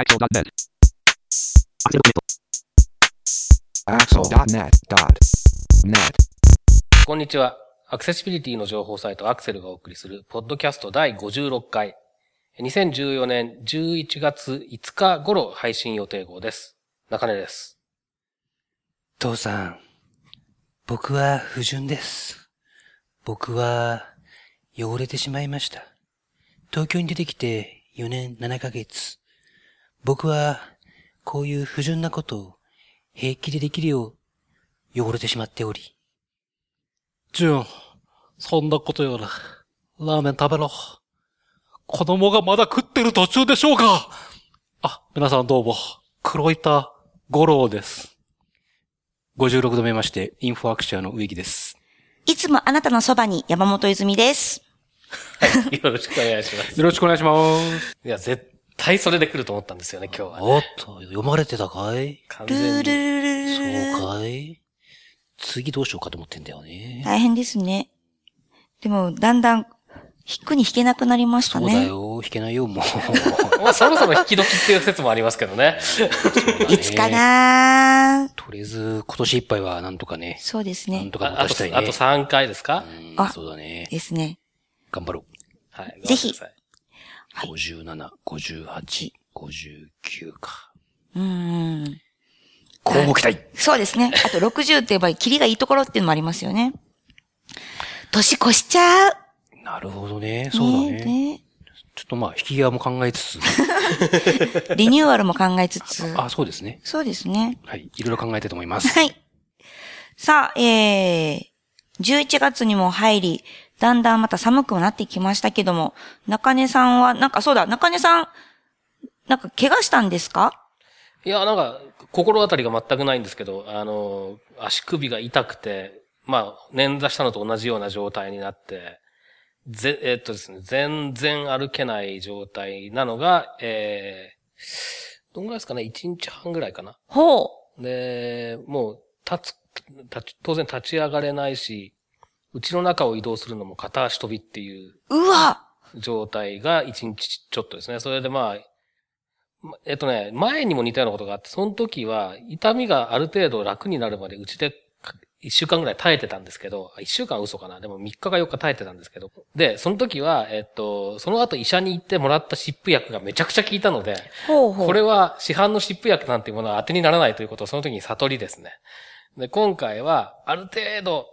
Axel.net. Axel.net.net. こんにちは。アクセシビリティの情報サイトアクセルがお送りする、ポッドキャスト第56回。2014年11月5日頃配信予定号です。中根です。父さん、僕は不純です。僕は汚れてしまいました。東京に出てきて4年7ヶ月。僕はこういう不純なことを平気でできるよう汚れてしまっており。純、そんなことより、ラーメン食べろ。子供がまだ食ってる途中でしょうかあ、皆さんどうも、黒板五郎です。56度目まして、インフォアクションの植木です。いつもあなたのそばに山本泉です。はい。よろしくお願いします。よろしくお願いします。いや、絶対それで来ると思ったんですよね、今日は。おっと、読まれてたかい？ルー完全に。ルルルルそうかい？次どうしようかと思ってんだよね。大変ですね。でも、だんだん、引くに引けなくなりましたそうだね。よ、弾けないよ、もう。まあ、そろそろ引き時っていう説もありますけどね。いつかなとりあえず、今年いっぱいはなんとかね、そうですねなんと。かしたいね。あと3回ですか？うんあそうだね。ですね。頑張ろはい。ぜひごめんなさいう。57、58、59か。うーん。こうご期待そうですね。あと60って言えば、キリがいいところっていうのもありますよね。年越しちゃう。なるほどね。そうだね。ねちょっとまあ、引き際も考えつつ。ね リニューアルも考えつつ。あ、そうですね。そうですね。はい。いろいろ考えたいと思います。はい。さあ、えー、11月にも入り、だんだんまた寒くもなってきましたけども、中根さんは、なんかそうだ、中根さん、なんか怪我したんですか？いや、なんか、心当たりが全くないんですけど、あの、足首が痛くて、まあ、捻挫したのと同じような状態になって、ぜ、えっとですね、全然歩けない状態なのが、えー、どんぐらいですかね、1日半ぐらいかな。ほう。で、もう、立つ、立ち、当然立ち上がれないし、うちの中を移動するのも片足飛びっていううわ状態が1日ちょっとですね。それでまあ、まえっとね、前にも似たようなことがあって、その時は痛みがある程度楽になるまでうちで1週間ぐらい耐えてたんですけど、1週間は嘘かな。でも3日か4日耐えてたんですけど。で、その時は、えっと、その後医者に行ってもらった湿布薬がめちゃくちゃ効いたので、ほうほう。これは市販の湿布薬なんていうものは当てにならないということをその時に悟りですね。で、今回は、ある程度、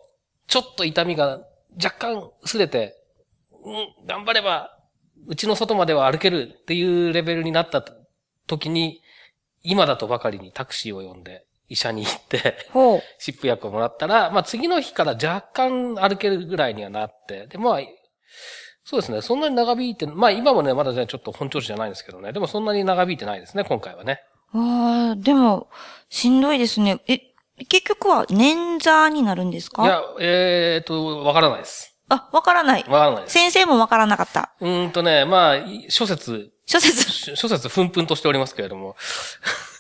ちょっと痛みが若干薄れて、うん、頑張れば、うちの外までは歩けるっていうレベルになった時に、今だとばかりにタクシーを呼んで、医者に行って。湿布 薬をもらったら、まあ次の日から若干歩けるぐらいにはなって、で、まあ、そうですね、そんなに長引いて、まあ今もね、まだね、ちょっと本調子じゃないんですけどね、でもそんなに長引いてないですね、今回はね。ああ、でも、しんどいですね。え、結局は捻挫になるんですか？いや、えーっと、わからないです。あ、わからない。わからないです。先生もわからなかった。うーんとね、まあ、い諸説、諸説。し諸説、ふんふんとしておりますけれども、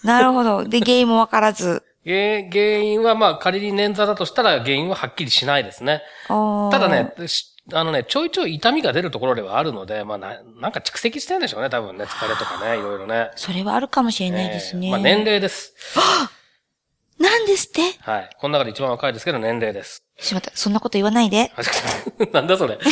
なるほど。で、原因もわからず。原原因は、まあ、仮に捻挫だとしたら原因ははっきりしないですね。ただね、しあのね、ちょいちょい痛みが出るところではあるので、まあ、ななんか蓄積してるんでしょうね、多分ね、疲れとかね、いろいろね。それはあるかもしれないですね。えーまあ、年齢です。なんですって？はい。この中で一番若いですけど、年齢です。しまった。そんなこと言わないで。なんだそれ。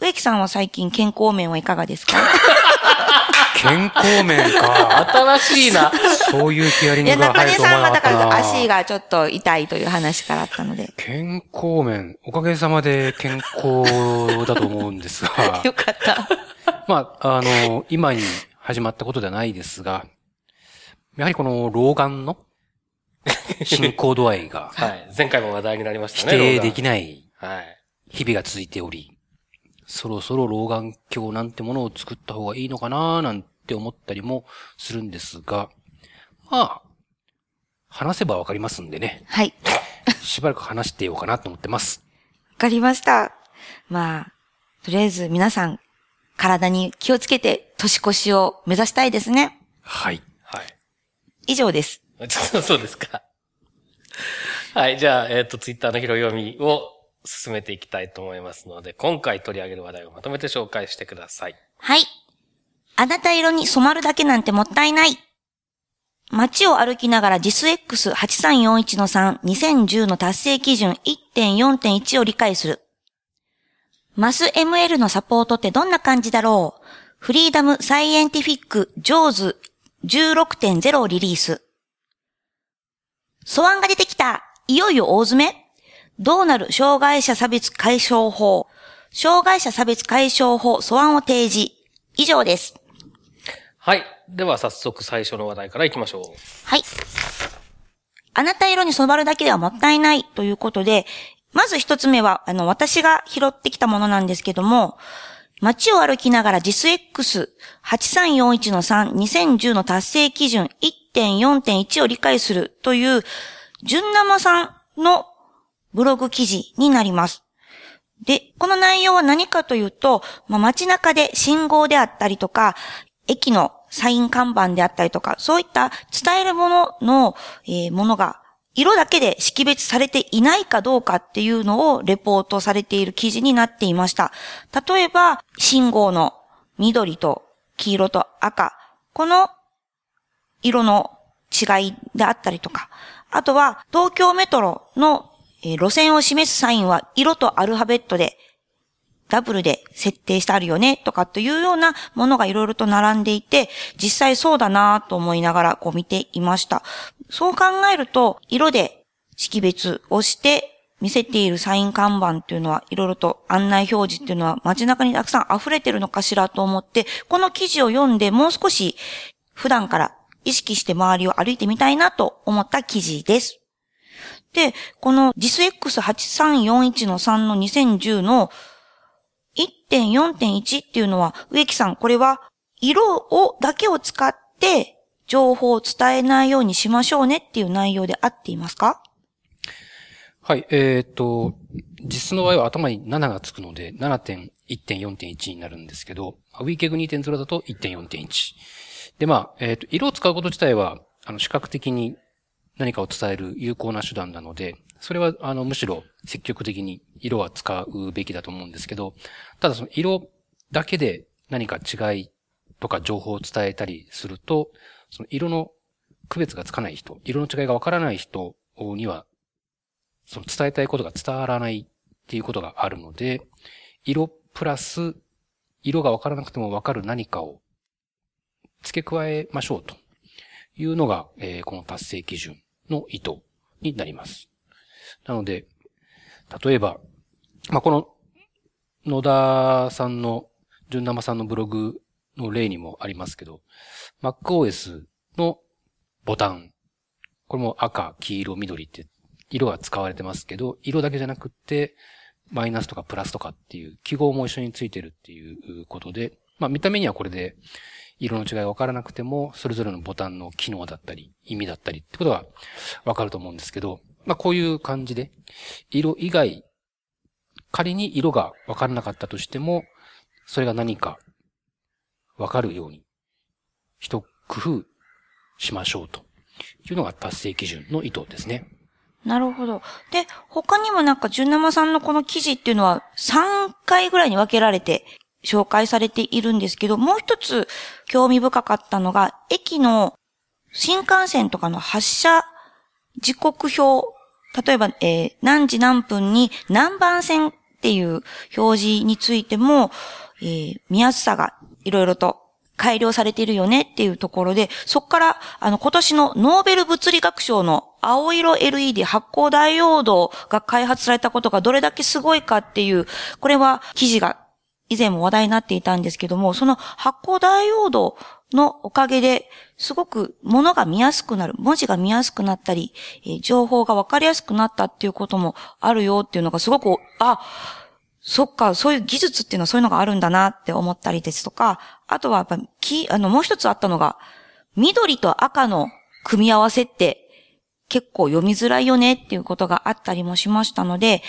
植木さんは最近健康面はいかがですか？健康面か。新しいな。そういうヒアリングが中根入ると思わさんはだかなかったな。ら足がちょっと痛いという話からあったので。健康面、おかげさまで健康だと思うんですが、よかった。まあ、あの、今に始まったことではないですが、やはりこの老眼の？進行度合いがはい。前回も話題になりまし否たね。定できない。日々が続いており、そろそろ老眼鏡なんてものを作った方がいいのかななんて思ったりもするんですが、まあ、話せばわかりますんでね、はい。しばらく話してようかなと思ってます。わかりました。まあ、とりあえず皆さん、体に気をつけて年越しを目指したいですね。はい。はい。以上です。そうですか。はい。じゃあ、えっ、と、ツイッターの拾い読みを進めていきたいと思いますので、今回取り上げる話題をまとめて紹介してください。はい。あなた色に染まるだけなんてもったいない。街を歩きながら JISX8341 の3、2010の達成基準1.4.1を理解する。マス ML のサポートってどんな感じだろう？フリーダムサイエンティフィックジョーズ16.0リリース。素案が出てきたいよいよ大詰め？どうなる障害者差別解消法？障害者差別解消法素案を提示。以上です。はい。では早速最初の話題から行きましょう。はい。あなた色に染まるだけではもったいないということで、まず一つ目は、あの、私が拾ってきたものなんですけども、街を歩きながら JISX8341 の3、2010の達成基準1.4.1を理解するという、純生さんのブログ記事になります。で、この内容は何かというと、まあ、街中で信号であったりとか、駅のサイン看板であったりとか、そういった伝えるものの、えーものが、色だけで識別されていないかどうかっていうのをレポートされている記事になっていました。例えば、信号の緑と黄色と赤、この色の違いであったりとか、あとは東京メトロの路線を示すサインは色とアルファベットでダブルで設定してあるよねとかというようなものがいろいろと並んでいて、実際そうだなと思いながらこう見ていました。そう考えると、色で識別をして見せているサイン看板っていうのはいろいろと案内表示っていうのは街中にたくさん溢れてるのかしらと思って、この記事を読んでもう少し普段から意識して周りを歩いてみたいなと思った記事です。で、この JISX8341-3 の2010の1.4.1っていうのは、植木さん、これは色を、だけを使って情報を伝えないようにしましょうねっていう内容で合っていますか？はい、えっ、と、実質の場合は頭に7がつくので、7.1.4.1になるんですけど、ウィーケグ2.0だと1.4.1。で、まあ、えっ、と、色を使うこと自体は、あの、視覚的に何かを伝える有効な手段なので、それは、あの、むしろ積極的に色は使うべきだと思うんですけど、ただその色だけで何か違いとか情報を伝えたりすると、その色の区別がつかない人、色の違いがわからない人には、その伝えたいことが伝わらないっていうことがあるので、色プラス、色がわからなくてもわかる何かを付け加えましょうというのが、えーこの達成基準の意図になります。なので、例えば、まあ、この野田さんの、純生さんのブログの例にもありますけど、MacOS のボタン、これも赤、黄色、緑って色が使われてますけど、色だけじゃなくって、マイナスとかプラスとかっていう記号も一緒についてるっていうことで、まあ見た目にはこれで色の違いがわからなくても、それぞれのボタンの機能だったり、意味だったりってことがわかると思うんですけど、まあこういう感じで、色以外、仮に色がわからなかったとしても、それが何かわかるように、一工夫しましょうというのが達成基準の意図ですね。なるほど。で、他にもなんか、純生さんのこの記事っていうのは3回ぐらいに分けられて紹介されているんですけど、もう一つ興味深かったのが、駅の新幹線とかの発車時刻表、例えば、えー何時何分に何番線っていう表示についても、えー見やすさがいろいろと改良されているよねっていうところで、そこから、あの、今年のノーベル物理学賞の青色 LED 発光ダイオードが開発されたことがどれだけすごいかっていう、これは記事が以前も話題になっていたんですけども、その発光ダイオードのおかげで、すごく物が見やすくなる、文字が見やすくなったり、えー情報がわかりやすくなったっていうこともあるよっていうのがすごく、あ、そっか、そういう技術っていうのはそういうのがあるんだなって思ったりですとか、あとはやっぱ、き、あの、もう一つあったのが、緑と赤の組み合わせって結構読みづらいよねっていうことがあったりもしましたので、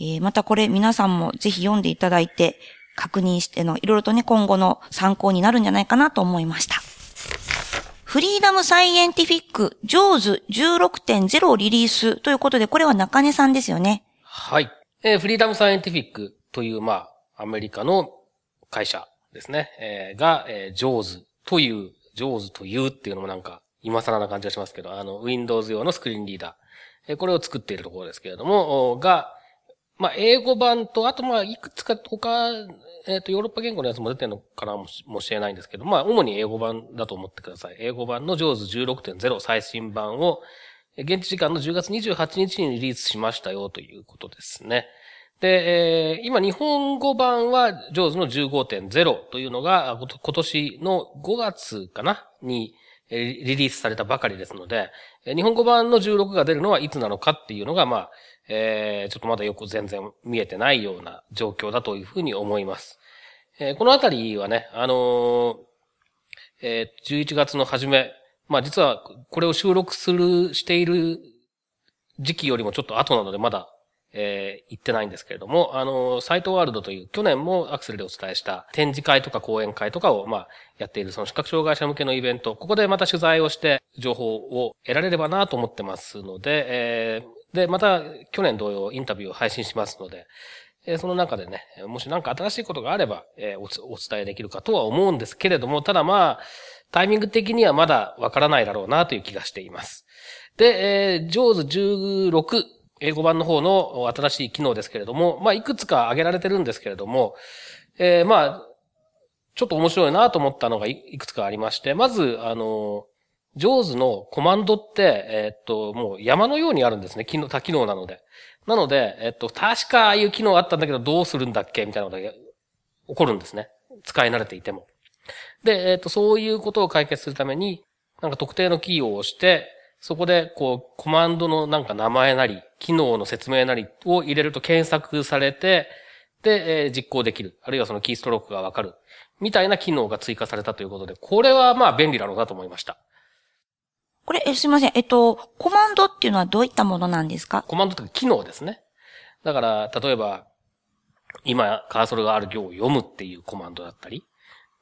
えーまたこれ皆さんもぜひ読んでいただいて、確認しての、いろいろとね、今後の参考になるんじゃないかなと思いました。フリーダムサイエンティフィック、ジョーズ16.0リリースということで、これは中根さんですよね。はい。えーフリーダムサイエンティフィックという、まあ、アメリカの会社ですね、えーが、えー、ジョーズという、ジョーズというっていうのもなんか、今更な感じがしますけど、あの、Windows 用のスクリーンリーダー。えーこれを作っているところですけれども、が、まあ、英語版と、あとまあ、いくつか他、えっ、と、ヨーロッパ言語のやつも出てるのかなもしもしれないんですけど、まあ、主に英語版だと思ってください。英語版の JAWS 16.0最新版を、現地時間の10月28日にリリースしましたよということですね。で、えー今日本語版は JAWS の15.0というのが今年の5月かなにリリースされたばかりですので、日本語版の16が出るのはいつなのかっていうのが、まあ、えーちょっとまだよく全然見えてないような状況だというふうに思います。えーこのあたりはね、あのーえー11月の初め、まあ実はこれを収録する、している時期よりもちょっと後なのでまだ、えー言ってないんですけれども、あのーサイトワールドという去年もアクセルでお伝えした展示会とか講演会とかを、まあ、やっているその視覚障害者向けのイベント、ここでまた取材をして情報を得られればなと思ってますので、えーで、また去年同様インタビューを配信しますので、えーその中でね、もし何か新しいことがあれば、えーお伝えできるかとは思うんですけれども、ただまあ、タイミング的にはまだわからないだろうなという気がしています。で、えー、JAWS 16、英語版の方の新しい機能ですけれども、まあ、いくつか挙げられてるんですけれども、えーまあ、ちょっと面白いなと思ったのがいくつかありまして、まず、あの、JAWS のコマンドって、えーっと、もう山のようにあるんですね。機能、多機能なので。なので、えっと、確かああいう機能あったんだけど、どうするんだっけみたいなことが起こるんですね。使い慣れていても。で、えっと、そういうことを解決するために、なんか特定のキーを押して、そこで、こう、コマンドのなんか名前なり、機能の説明なりを入れると検索されて、で、えー実行できる。あるいはそのキーストロークがわかる。みたいな機能が追加されたということで、これはまあ便利だろうなと思いました。これ、えすいません。えっと、コマンドっていうのはどういったものなんですか？コマンドというか機能ですね。だから、例えば、今、カーソルがある行を読むっていうコマンドだったり、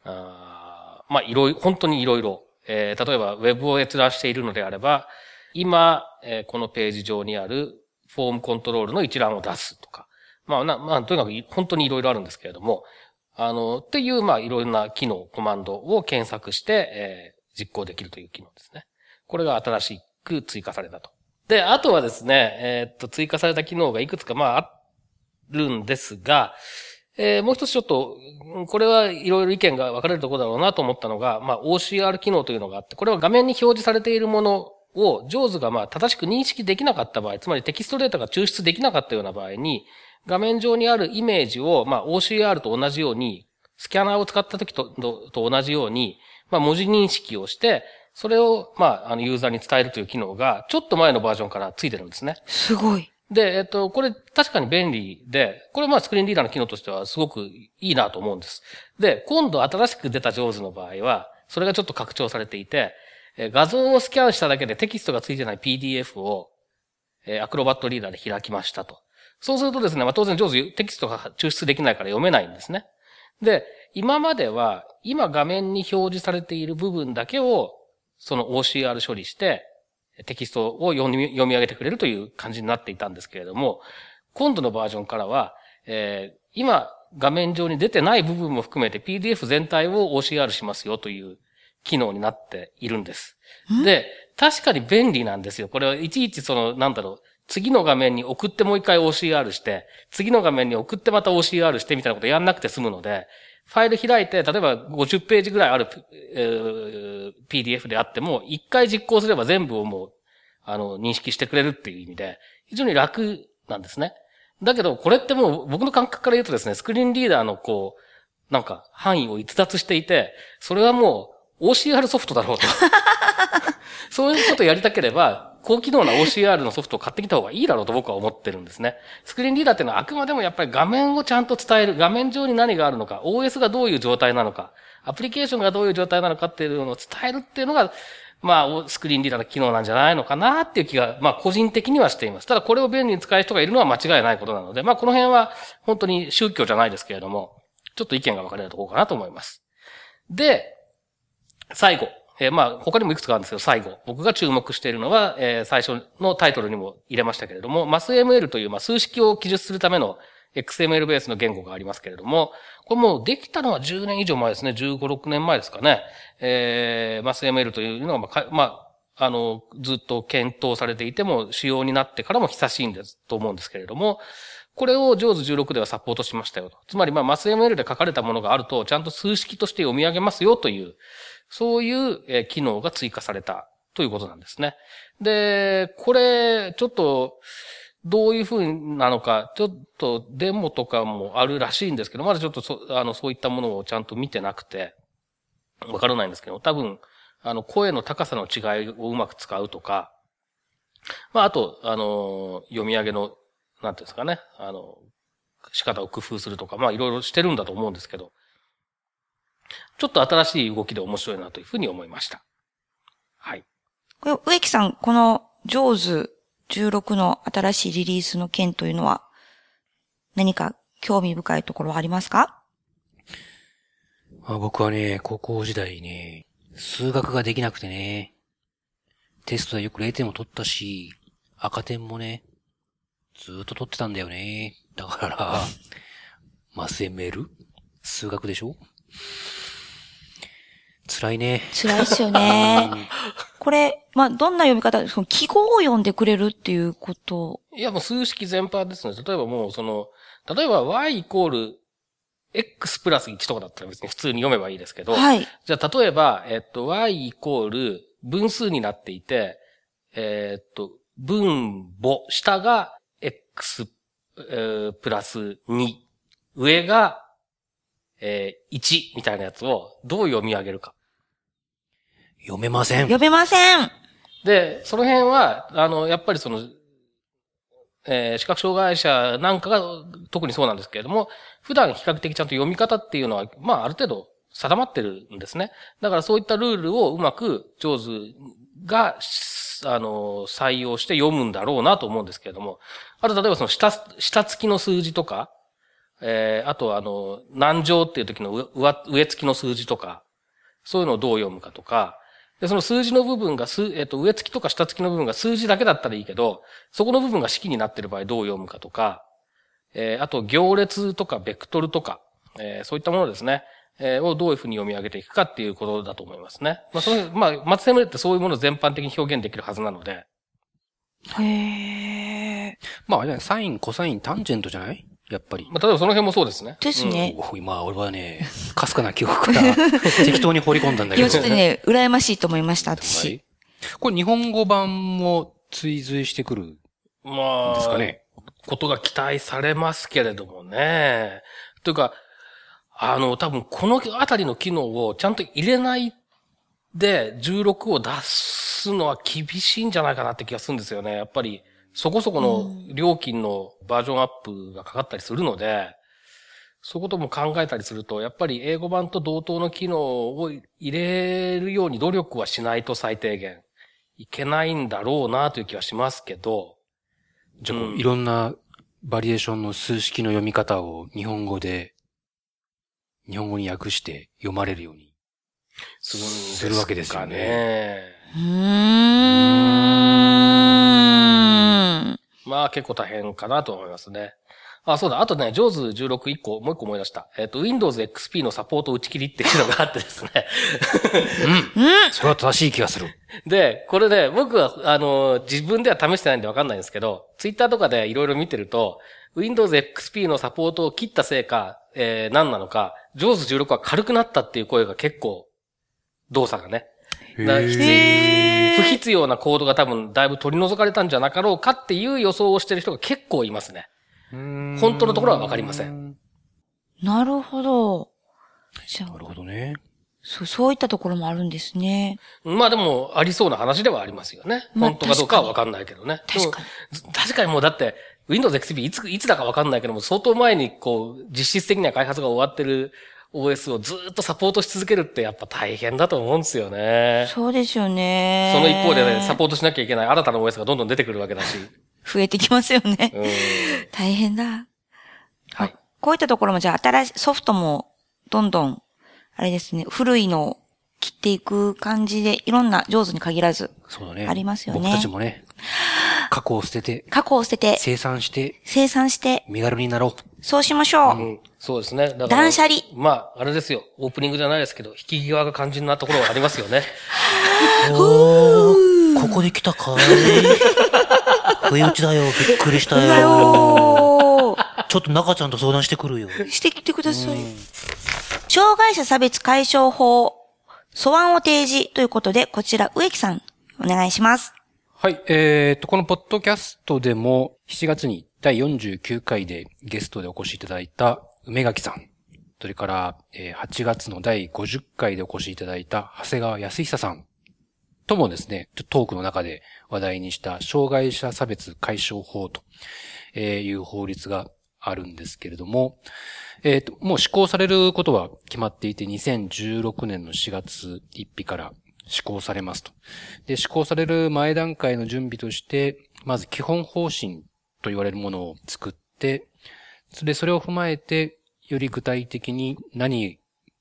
あまあ、いろいろ、本当にいろいろ。えー例えば、ウェブを閲覧しているのであれば、今、えーこのページ上にあるフォームコントロールの一覧を出すとか。まあ、な、まあ、とにかく本当にいろいろあるんですけれども、あの、っていう、まあ、いろんな機能、コマンドを検索して、えー実行できるという機能ですね。これが新しく追加されたと。で、あとはですね、えーっと、追加された機能がいくつか、まあ、あるんですが、えーもう一つちょっと、これはいろいろ意見が分かれるところだろうなと思ったのが、まあ、OCR 機能というのがあって、これは画面に表示されているものを、上手がまあ、正しく認識できなかった場合、つまりテキストデータが抽出できなかったような場合に、画面上にあるイメージを、まあ、OCR と同じように、スキャナーを使った時とと同じように、まあ、文字認識をして、それを、まあ、あの、ユーザーに伝えるという機能が、ちょっと前のバージョンからついてるんですね。すごい。で、えっと、これ確かに便利で、これまあスクリーンリーダーの機能としてはすごくいいなと思うんです。で、今度新しく出た JAWS の場合は、それがちょっと拡張されていて、えー画像をスキャンしただけでテキストがついてない PDF を、えーアクロバットリーダーで開きましたと。そうするとですね、まあ当然 JAWS テキストが抽出できないから読めないんですね。で、今までは、今画面に表示されている部分だけを、その OCR 処理して、テキストを読み読み上げてくれるという感じになっていたんですけれども、今度のバージョンからは、えー今画面上に出てない部分も含めて PDF 全体を OCR しますよという機能になっているんです。で、確かに便利なんですよ。これはいちいちその、なんだろう、次の画面に送ってもう一回 OCR して、次の画面に送ってまた OCR してみたいなことやんなくて済むので、ファイル開いて、例えば50ページぐらいある、えー PDF であっても、一回実行すれば全部をもう、あの、認識してくれるっていう意味で、非常に楽なんですね。だけど、これってもう僕の感覚から言うとですね、スクリーンリーダーのこう、なんか範囲を逸脱していて、それはもう OCR ソフトだろうと。そういうことやりたければ、高機能な OCR のソフトを買ってきた方がいいだろうと僕は思ってるんですね。スクリーンリーダーっていうのはあくまでもやっぱり画面をちゃんと伝える、画面上に何があるのか、OS がどういう状態なのか、アプリケーションがどういう状態なのかっていうのを伝えるっていうのが、まあ、スクリーンリーダーの機能なんじゃないのかなっていう気が、まあ、個人的にはしています。ただ、これを便利に使う人がいるのは間違いないことなので、まあ、この辺は本当に宗教じゃないですけれども、ちょっと意見が分かれるところかなと思います。で、最後。えーまあ、他にもいくつかあるんですけど、最後。僕が注目しているのは、えー最初のタイトルにも入れましたけれども、MassML という、まあ、数式を記述するための、XML ベースの言語がありますけれども、これもうできたのは10年以上前ですね。15、6年前ですかね。えー、マス ML というのが、まあ、まあ、あの、ずっと検討されていても、仕様になってからも久しいんです、と思うんですけれども、これを JAWS 16ではサポートしましたよと。つまり、まあ、マス ML で書かれたものがあると、ちゃんと数式として読み上げますよという、そういう、機能が追加されたということなんですね。で、これ、ちょっと、どういう風なのか、ちょっとデモとかもあるらしいんですけど、まだちょっとそ、あの、そういったものをちゃんと見てなくて、わからないんですけど、多分、あの、声の高さの違いをうまく使うとか、まあ、あと、あの、読み上げの、なんていうんですかね、あの、仕方を工夫するとか、まあ、いろいろしてるんだと思うんですけど、ちょっと新しい動きで面白いなというふうに思いました。はい。これ、植木さん、この、ジョーズ16の新しいリリースの件というのは、何か興味深いところはありますか？あ僕はね、高校時代ね、数学ができなくてね、テストでよく0点も取ったし、赤点もね、ずーっと取ってたんだよね。だから、マス ML? 数学でしょ？辛いね。辛いですよね。これ、まあ、どんな読み方、その記号を読んでくれるっていうこと。いや、もう数式全般ですね。例えばもう、その、例えば y イコール x プラス1とかだったら別に普通に読めばいいですけど、はい。じゃあ例えば、えっと、y イコール分数になっていて、えっと、分母、下が x、えープラス2、上が、えー1みたいなやつをどう読み上げるか。読めません。読めません。で、その辺は、あの、やっぱりその、えー視覚障害者なんかが特にそうなんですけれども、普段比較的ちゃんと読み方っていうのは、まあある程度定まってるんですね。だからそういったルールをうまく上手が、あの、採用して読むんだろうなと思うんですけれども、あと例えばその下、下付きの数字とか、えーあとあの、難乗っていう時の上上付きの数字とか、そういうのをどう読むかとか、で、その数字の部分が数、えっ、と、上付きとか下付きの部分が数字だけだったらいいけど、そこの部分が式になってる場合どう読むかとか、えーあと行列とかベクトルとか、えーそういったものですね、えーをどういうふうに読み上げていくかっていうことだと思いますね。まあ、その、まあ、松山ってそういうものを全般的に表現できるはずなので、へえ。まあ、あれだね、サイン、コサイン、タンジェントじゃない？やっぱり。まあ、例えばその辺もそうですね。ですね。お今、俺はね、かすかな記憶から 適当に放り込んだんだけど。今ちょっとね、羨ましいと思いました、は私。いこれ日本語版も追随してくるんまあ、ですかね？ことが期待されますけれどもね。というか、あの、多分このあたりの機能をちゃんと入れないで16を出すのは厳しいんじゃないかなって気がするんですよね。やっぱり、そこそこの料金のバージョンアップがかかったりするので、そういうことも考えたりすると、やっぱり英語版と同等の機能を入れるように努力はしないと最低限いけないんだろうなという気はしますけど、じゃあこう、うんいろんなバリエーションの数式の読み方を日本語で、日本語に訳して読まれるように。するわけですよねね。うーん。まあ結構大変かなと思いますね。あ、そうだ。あとね、JAWS 16一個、もう一個思い出した。えっ、と、Windows XP のサポート打ち切りっていうのがあってですね。うん。それは正しい気がする。で、これね、僕は、あの、自分では試してないんでわかんないんですけど、Twitter とかでいろいろ見てると、Windows XP のサポートを切ったせいか、えー何なのか、JAWS 16は軽くなったっていう声が結構、動作がね。不必要なコードが多分だいぶ取り除かれたんじゃなかろうかっていう予想をしてる人が結構いますね。本当のところはわかりません。なるほど。じゃあなる、ほどね。そう、そういったところもあるんですね。まあでも、ありそうな話ではありますよね。まあ本当かどうかはわかんないけどね。確かに確かにもうだって、Windows XP いつ、いつだかわかんないけども、相当前にこう、実質的には開発が終わってる OS をずっとサポートし続けるってやっぱ大変だと思うんですよね。そうですよね。その一方でね、サポートしなきゃいけない新たな OS がどんどん出てくるわけだし。増えてきますよね。うん。大変だ。はい。こういったところも、じゃあ、新しい、ソフトも、どんどん、あれですね、古いのを切っていく感じで、いろんな上手に限らず。そうだね。ありますよね僕たちもね、過去を捨てて、過去を捨てて、生産して、生産して、身軽になろう。そうしましょう。うん。そうですね。だから断捨離まあ、あれですよ。オープニングじゃないですけど、引き際が肝心なところがありますよね。おー、ここで来たかい不意打ちだよ。びっくりしただよ。ちょっと中ちゃんと相談してくるよ。してきてください。障害者差別解消法、素案を提示ということで、こちら、植木さん、お願いします。はい、えー、と、このポッドキャストでも、7月に第49回でゲストでお越しいただいた梅垣さん、それから、えー8月の第50回でお越しいただいた長谷川康久さんともですね、トークの中で話題にした障害者差別解消法という法律があるんですけれども、えっ、と、もう施行されることは決まっていて、2016年の4月1日から施行されますと。で、施行される前段階の準備として、まず基本方針と言われるものを作って、それそれを踏まえて、より具体的に何、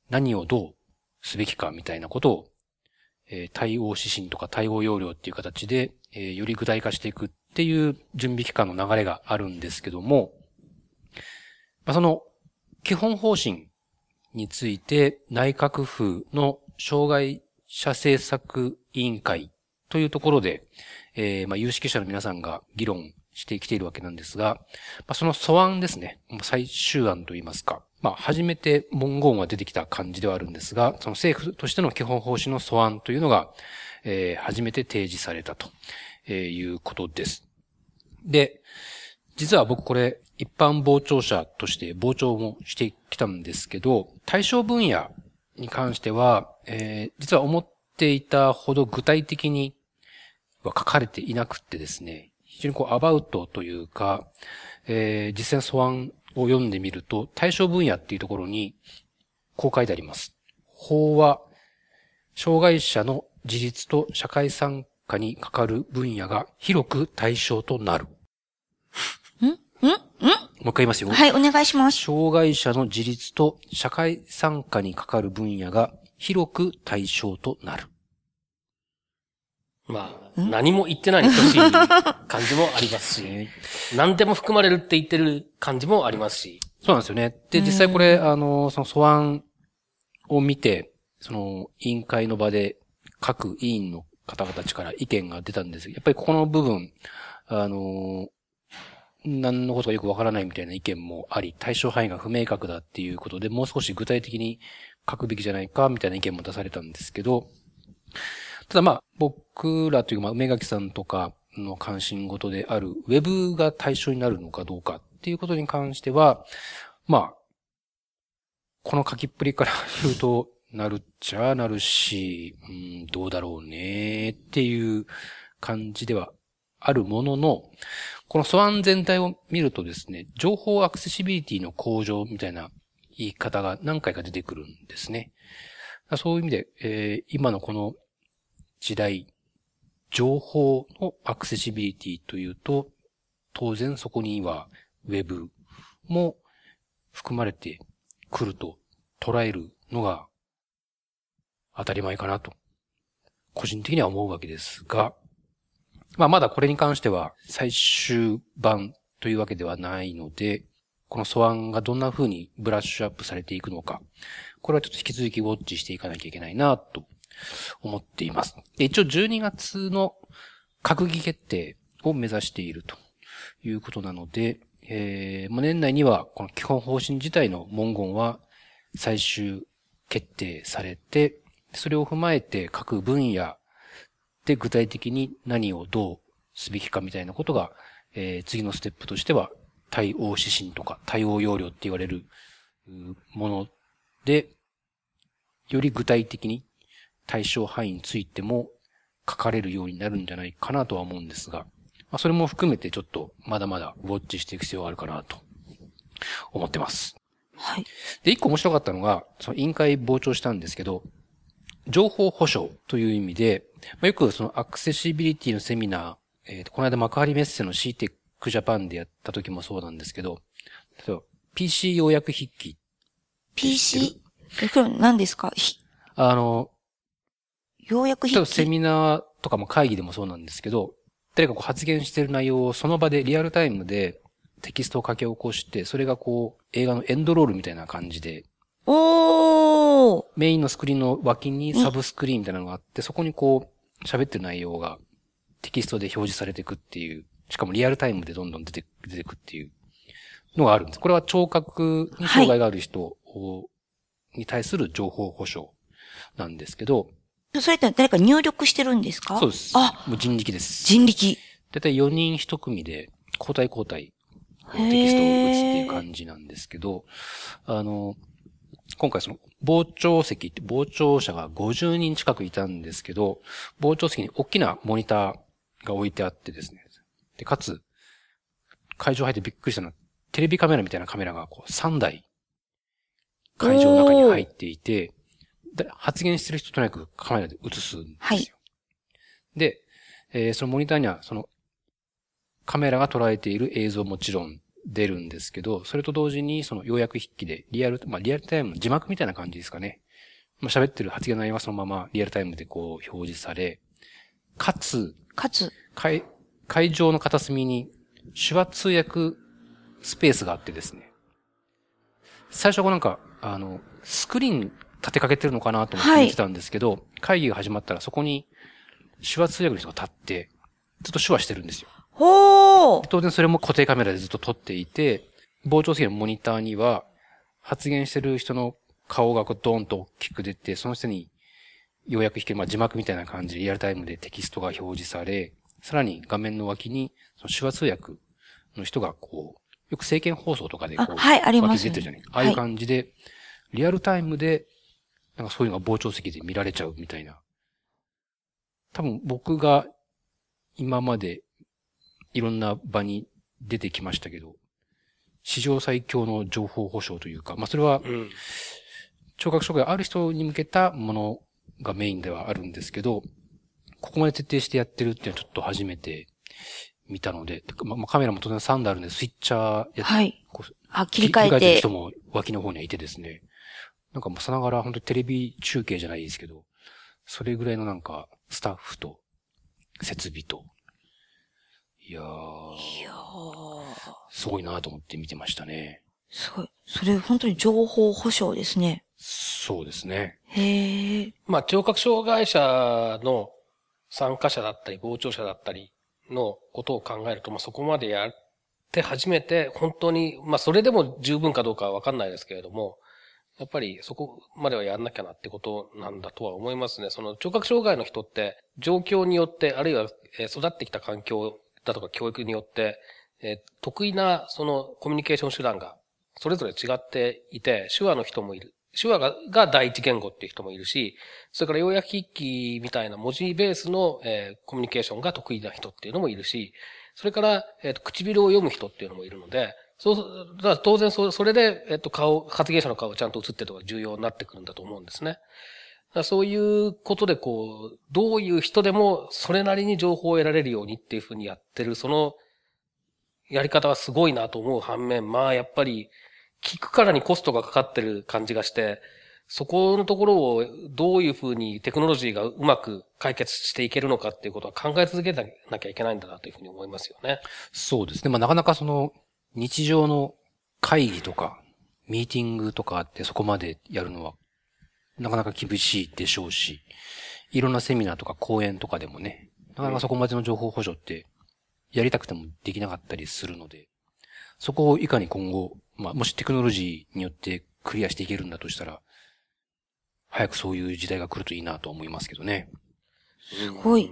何をどうすべきかみたいなことを、えー対応指針とか対応要領っていう形で、えーより具体化していくっていう準備期間の流れがあるんですけども、まあ、その基本方針について内閣府の障害者政策委員会というところで、えーまあ、有識者の皆さんが議論してきているわけなんですが、まあ、その素案ですね、最終案といいますか、まあ、初めて文言が出てきた感じではあるんですが、その政府としての基本方針の素案というのが、えー初めて提示されたと、えーいうことです。で、実は僕これ一般傍聴者として傍聴もしてきたんですけど、対象分野に関しては、えー実は思っていたほど具体的には書かれていなくってですね、非常にこうアバウトというか、えー実際素案を読んでみると、対象分野っていうところにこう書いてあります。法は、障害者の自立と社会参加にかかる分野が広く対象となる。ん？ん？ん？もう一回言いますよ。はい、お願いします。障害者の自立と社会参加にかかる分野が広く対象となる。まあ、何も言ってないに等しい感じもありますし、何でも含まれるって言ってる感じもありますし、そうなんですよね。で、実際これ、あの、その素案を見て、その委員会の場で各委員の方々たちから意見が出たんです。やっぱりここの部分、あの、何のことかよくわからないみたいな意見もあり、対象範囲が不明確だっていうことで、もう少し具体的に書くべきじゃないか、みたいな意見も出されたんですけど、ただまあ、僕らというか、ま、梅垣さんとかの関心事である、ウェブが対象になるのかどうかっていうことに関しては、まあ、この書きっぷりから言うと、なるっちゃなるし、うん、どうだろうねっていう感じではあるものの、この素案全体を見るとですね、情報アクセシビリティの向上みたいな言い方が何回か出てくるんですね。そういう意味で、えー今のこの時代、情報のアクセシビリティというと、当然そこにはウェブも含まれてくると捉えるのが当たり前かなと、個人的には思うわけですが、まあまだこれに関しては最終版というわけではないので、この素案がどんな風にブラッシュアップされていくのか、これはちょっと引き続きウォッチしていかなきゃいけないなと思っています。一応12月の閣議決定を目指しているということなので、えー年内にはこの基本方針自体の文言は最終決定されて、それを踏まえて各分野で具体的に何をどうすべきかみたいなことが、えー次のステップとしては対応指針とか対応要領って言われるもので、より具体的に対象範囲についても書かれるようになるんじゃないかなとは思うんですが、まあ、それも含めてちょっとまだまだウォッチしていく必要があるかなと思ってます。はい。で、一個面白かったのが、その委員会傍聴したんですけど、情報保障という意味で、まあ、よくそのアクセシビリティのセミナー、えーとこの間幕張メッセの CTEC ジャパンでやった時もそうなんですけど、例えば PC 要約筆記。PC、え、これ何ですか？ひあの、ようやく筆記。セミナーとかも会議でもそうなんですけど、誰かこう発言してる内容をその場でリアルタイムでテキストを書き起こして、それがこう映画のエンドロールみたいな感じで、おー。メインのスクリーンの脇にサブスクリーンみたいなのがあって、そこにこう喋ってる内容がテキストで表示されていくっていう、しかもリアルタイムでどんどん出て出てくっていうのがあるんです。これは聴覚に障害がある人をに対する情報保障なんですけど、それって誰か入力してるんですか？そうです。あ、もう人力です。人力。だいたい4人1組で交代交代テキストを打つっていう感じなんですけど、あの、今回その傍聴席って傍聴者が50人近くいたんですけど、傍聴席に大きなモニターが置いてあってですね。で、かつ、会場入ってびっくりしたのは、テレビカメラみたいなカメラがこう3台、会場の中に入っていて、で発言してる人となくカメラで映すんですよ。はいで、えーそのモニターには、その、カメラが捉えている映像もちろん出るんですけど、それと同時に、その要約筆記で、リアル、まあ、リアルタイムの字幕みたいな感じですかね。まあ、喋ってる発言の内容はそのままリアルタイムでこう表示され、かつ、かつ、会、会場の片隅に手話通訳スペースがあってですね。最初はこうなんか、あの、スクリーン立てかけてるのかなと思って見てたんですけど、会議が始まったらそこに手話通訳の人が立って、ずっと手話してるんですよ。ほー。当然それも固定カメラでずっと撮っていて、傍聴席のモニターには、発言してる人の顔がこうドーンと大きく出て、その下に、要約引け、まあ、字幕みたいな感じでリアルタイムでテキストが表示され、さらに画面の脇に、その手話通訳の人がこう、よく政見放送とかでこう、あはいあります脇に出てるじゃない。ああいう感じで、リアルタイムで、なんかそういうのが傍聴席で見られちゃうみたいな。多分僕が今までいろんな場に出てきましたけど、史上最強の情報保障というか、まあそれはうん。聴覚障害ある人に向けたものがメインではあるんですけど、ここまで徹底してやってるっていうのはちょっと初めて見たので、まあまあカメラも当然3台あるんで、スイッチャーやって、はいこうあ、切り替えるて人。も脇の方にはいてですね、なんかもうさながら本当にテレビ中継じゃないですけど、それぐらいのなんかスタッフと設備と、いやー、いやーすごいなと思って見てましたね。すごい。それ本当に情報保障ですね。そうですね。へえ。まあ、聴覚障害者の参加者だったり、傍聴者だったりのことを考えると、まあ、そこまでやって初めて、本当に、まあ、それでも十分かどうかはわかんないですけれども、やっぱりそこまではやんなきゃなってことなんだとは思いますね。その聴覚障害の人って、状況によって、あるいは育ってきた環境だとか教育によって、え得意なそのコミュニケーション手段がそれぞれ違っていて、手話の人もいる。手話がが第一言語っていう人もいるし、それから要約筆記みたいな文字ベースの、えコミュニケーションが得意な人っていうのもいるし、それから、えっ、と、唇を読む人っていうのもいるので、そう、だから当然そ、それで、えっ、と、顔、発言者の顔がちゃんと映ってとか重要になってくるんだと思うんですね。だからそういうことで、こう、どういう人でもそれなりに情報を得られるようにっていうふうにやってる、その、やり方はすごいなと思う反面、まあ、やっぱり、聞くからにコストがかかってる感じがして、そこのところをどういうふうにテクノロジーがうまく解決していけるのかっていうことは考え続けなきゃいけないんだなというふうに思いますよね。そうですね。まあなかなかその日常の会議とかミーティングとかあってそこまでやるのはなかなか厳しいでしょうし、いろんなセミナーとか講演とかでもね、なかなかそこまでの情報保障ってやりたくてもできなかったりするので、そこをいかに今後、まあもしテクノロジーによってクリアしていけるんだとしたら、早くそういう時代が来るといいなと思いますけどね。すごい。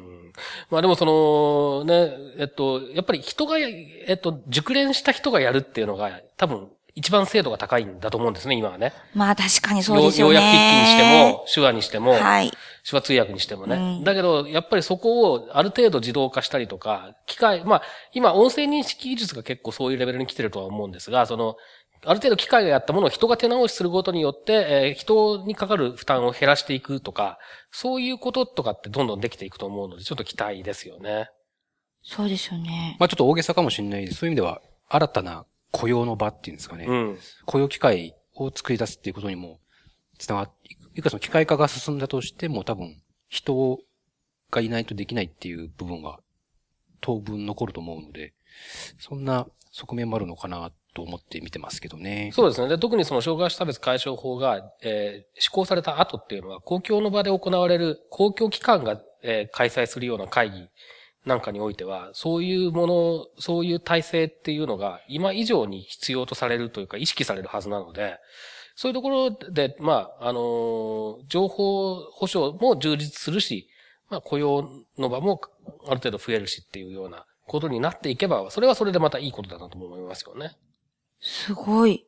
まあでもその、ね、えっと、やっぱり人が、えっと、熟練した人がやるっていうのが、多分、一番精度が高いんだと思うんですね、今はね。まあ確かにそうですよね。要約筆記にしても、手話にしても、はい。手話通訳にしてもね。うんだけど、やっぱりそこをある程度自動化したりとか、機械、まあ、今音声認識技術が結構そういうレベルに来てるとは思うんですが、その、ある程度機械がやったものを人が手直しすることによって、えー人にかかる負担を減らしていくとか、そういうこととかってどんどんできていくと思うので、ちょっと期待ですよね。そうですよね。まあちょっと大げさかもしれないです。そういう意味では、新たな雇用の場っていうんですかね。うん。雇用機会を作り出すっていうことにも、つながって、いくらその機械化が進んだとしても多分、人がいないとできないっていう部分が当分残ると思うので、そんな側面もあるのかなと思って見てますけどね。そうですね。で、特にその障害者差別解消法が、えー施行された後っていうのは、公共の場で行われる公共機関が、えー開催するような会議なんかにおいては、そういうもの、そういう体制っていうのが、今以上に必要とされるというか、意識されるはずなので、そういうところで、まあ、あのー情報保障も充実するし、まあ、雇用の場もある程度増えるしっていうようなことになっていけば、それはそれでまたいいことだなと思いますよね。すごい。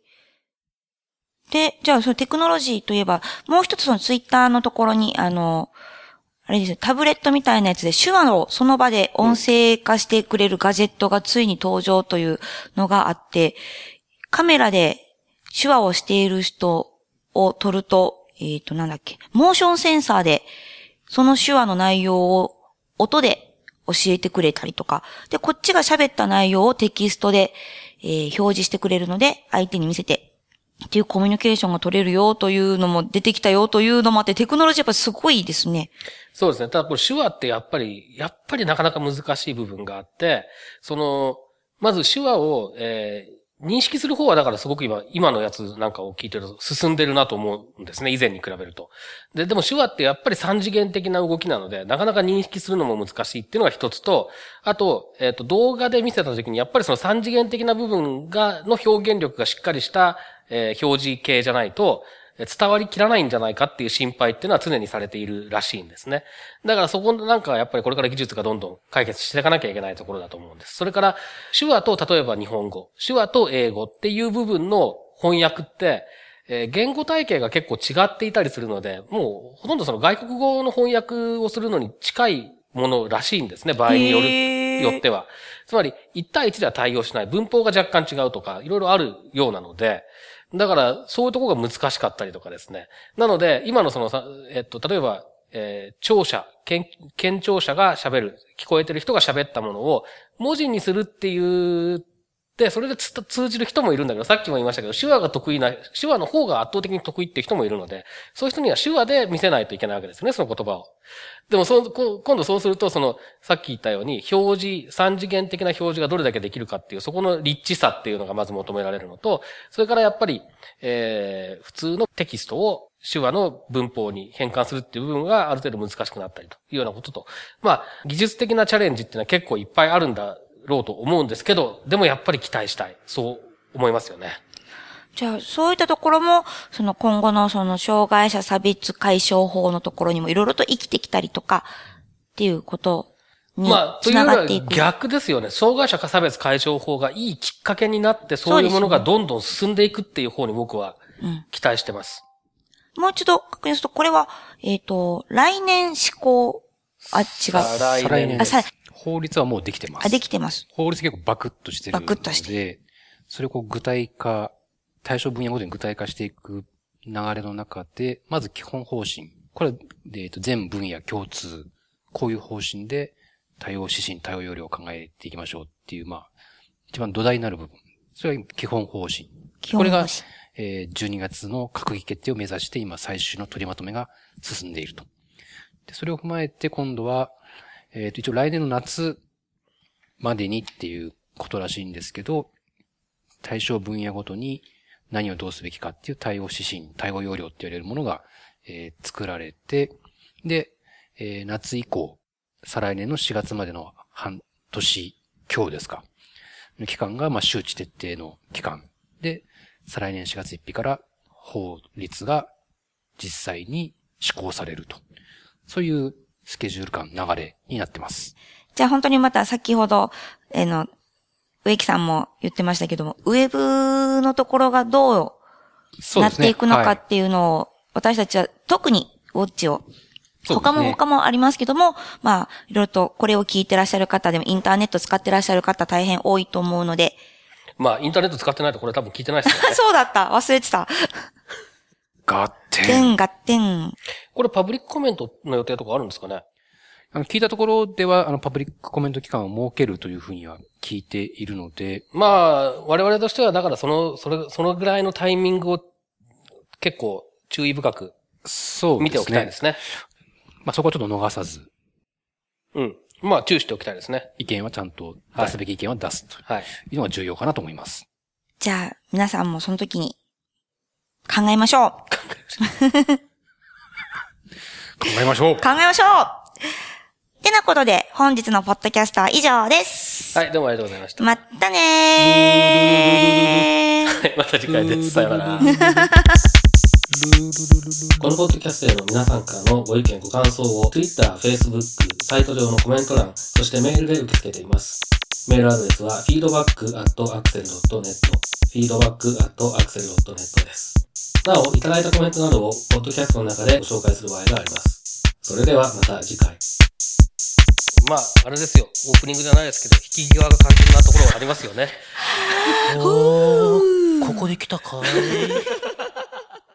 で、じゃあ、そのテクノロジーといえば、もう一つそのツイッターのところに、あの、あれですよ、タブレットみたいなやつで手話をその場で音声化してくれるガジェットがついに登場というのがあって、カメラで手話をしている人を撮ると、えっ、と、なんだっけ、モーションセンサーで、その手話の内容を音で教えてくれたりとか、で、こっちが喋った内容をテキストで、えー表示してくれるので、相手に見せて、っていうコミュニケーションが取れるよというのも出てきたよというのもあって、テクノロジーやっぱすごいですね。そうですね。ただこれ手話ってやっぱり、やっぱりなかなか難しい部分があって、その、まず手話を、えー認識する方はだからすごく今、今のやつなんかを聞いてると進んでるなと思うんですね。以前に比べると。で、でも手話ってやっぱり三次元的な動きなので、なかなか認識するのも難しいっていうのが一つと、あと、えっ、と、動画で見せた時にやっぱりその三次元的な部分が、の表現力がしっかりした、えー表示系じゃないと、伝わりきらないんじゃないかっていう心配っていうのは常にされているらしいんですね。だからそこなんかはやっぱりこれから技術がどんどん解決していかなきゃいけないところだと思うんです。それから手話と例えば日本語、手話と英語っていう部分の翻訳って、えー言語体系が結構違っていたりするので、もうほとんどその外国語の翻訳をするのに近いものらしいんですね、場合による、よっては。つまり、1対1では対応しない。文法が若干違うとか、いろいろあるようなので、だから、そういうところが難しかったりとかですね。なので、今のその、えっと、例えば、えー聴者、県、県聴者が喋る、聞こえてる人が喋ったものを文字にするっていう、で、それで通じる人もいるんだけど、さっきも言いましたけど、手話が得意な、手話の方が圧倒的に得意って人もいるので、そういう人には手話で見せないといけないわけですよね、その言葉を。でもそ、今度そうすると、その、さっき言ったように、表示、三次元的な表示がどれだけできるかっていう、そこの立地さっていうのがまず求められるのと、それからやっぱり、えー、普通のテキストを手話の文法に変換するっていう部分がある程度難しくなったりというようなことと、まあ、技術的なチャレンジっていうのは結構いっぱいあるんだろうと思うんですけど、でもやっぱり期待したい。そう思いますよね。じゃあ、そういったところも、その今後のその障害者差別解消法のところにもいろいろと生きてきたりとか、っていうことにまあ、とついうよりはながっていく。逆ですよね。障害者差別解消法がいいきっかけになって、そういうものがどんどん進んでいくっていう方に僕はうん期待してます。もう一度確認すると、これは、えっ、と、来年施行、あ、違う。再来年あ、さ、法律はもうできてます。あ、できてます。法律結構バクッとしてるので。バクッとしてそれをこう具体化、対象分野ごとに具体化していく流れの中で、まず基本方針。これは、えっと、全分野共通。こういう方針で、対応指針、対応要領を考えていきましょうっていう、まあ、一番土台になる部分。それが基本方針。基本これがえー12月の閣議決定を目指して今最終の取りまとめが進んでいると。でそれを踏まえて今度は、えっ、と、一応来年の夏までにっていうことらしいんですけど、対象分野ごとに何をどうすべきかっていう対応指針、対応要領って言われるものが、えー作られて、で、えー夏以降、再来年の4月までの半年強ですか。の期間が、まあ、周知徹底の期間。で、再来年4月1日から法律が実際に施行されると。そういうスケジュール感、流れになってます。じゃあ本当にまた先ほど、あの、植木さんも言ってましたけども、ウェブのところがどうなっていくのかっていうのを、私たちは特にウォッチを、ね他も他もありますけども、まあ、いろいろとこれを聞いてらっしゃる方でも、インターネット使ってらっしゃる方大変多いと思うので、まあ、インターネット使ってないとこれ多分聞いてないですよね。そうだった忘れてた。点が点。これパブリックコメントの予定とかあるんですかね？あの、聞いたところでは、あの、パブリックコメント機関を設けるというふうには聞いているので、まあ、我々としては、だからその、それ、そのぐらいのタイミングを結構注意深くそうですね。見ておきたいですね。まあ、そこはちょっと逃さず。うん。まあ、注意しておきたいですね。意見はちゃんと出すべき意見は出すとはい。いうのが重要かなと思います。じゃあ、皆さんもその時に考えましょう。考えましょう考えましょうてなことで、本日のポッドキャストは以上です。はい、どうもありがとうございました。またねー。はい、また次回です。さよなら。このポッドキャストへの皆さんからのご意見、ご感想を Twitter、Facebook、サイト上のコメント欄、そしてメールで受け付けています。メールアドレスは feedback.axel.net feedback.axel.net です。なお、いただいたコメントなどをポッドキャストの中でご紹介する場合があります。それではまた次回。まあ、あれですよ。オープニングじゃないですけど、引き際が肝心なところがありますよね。おー、ここで来たかい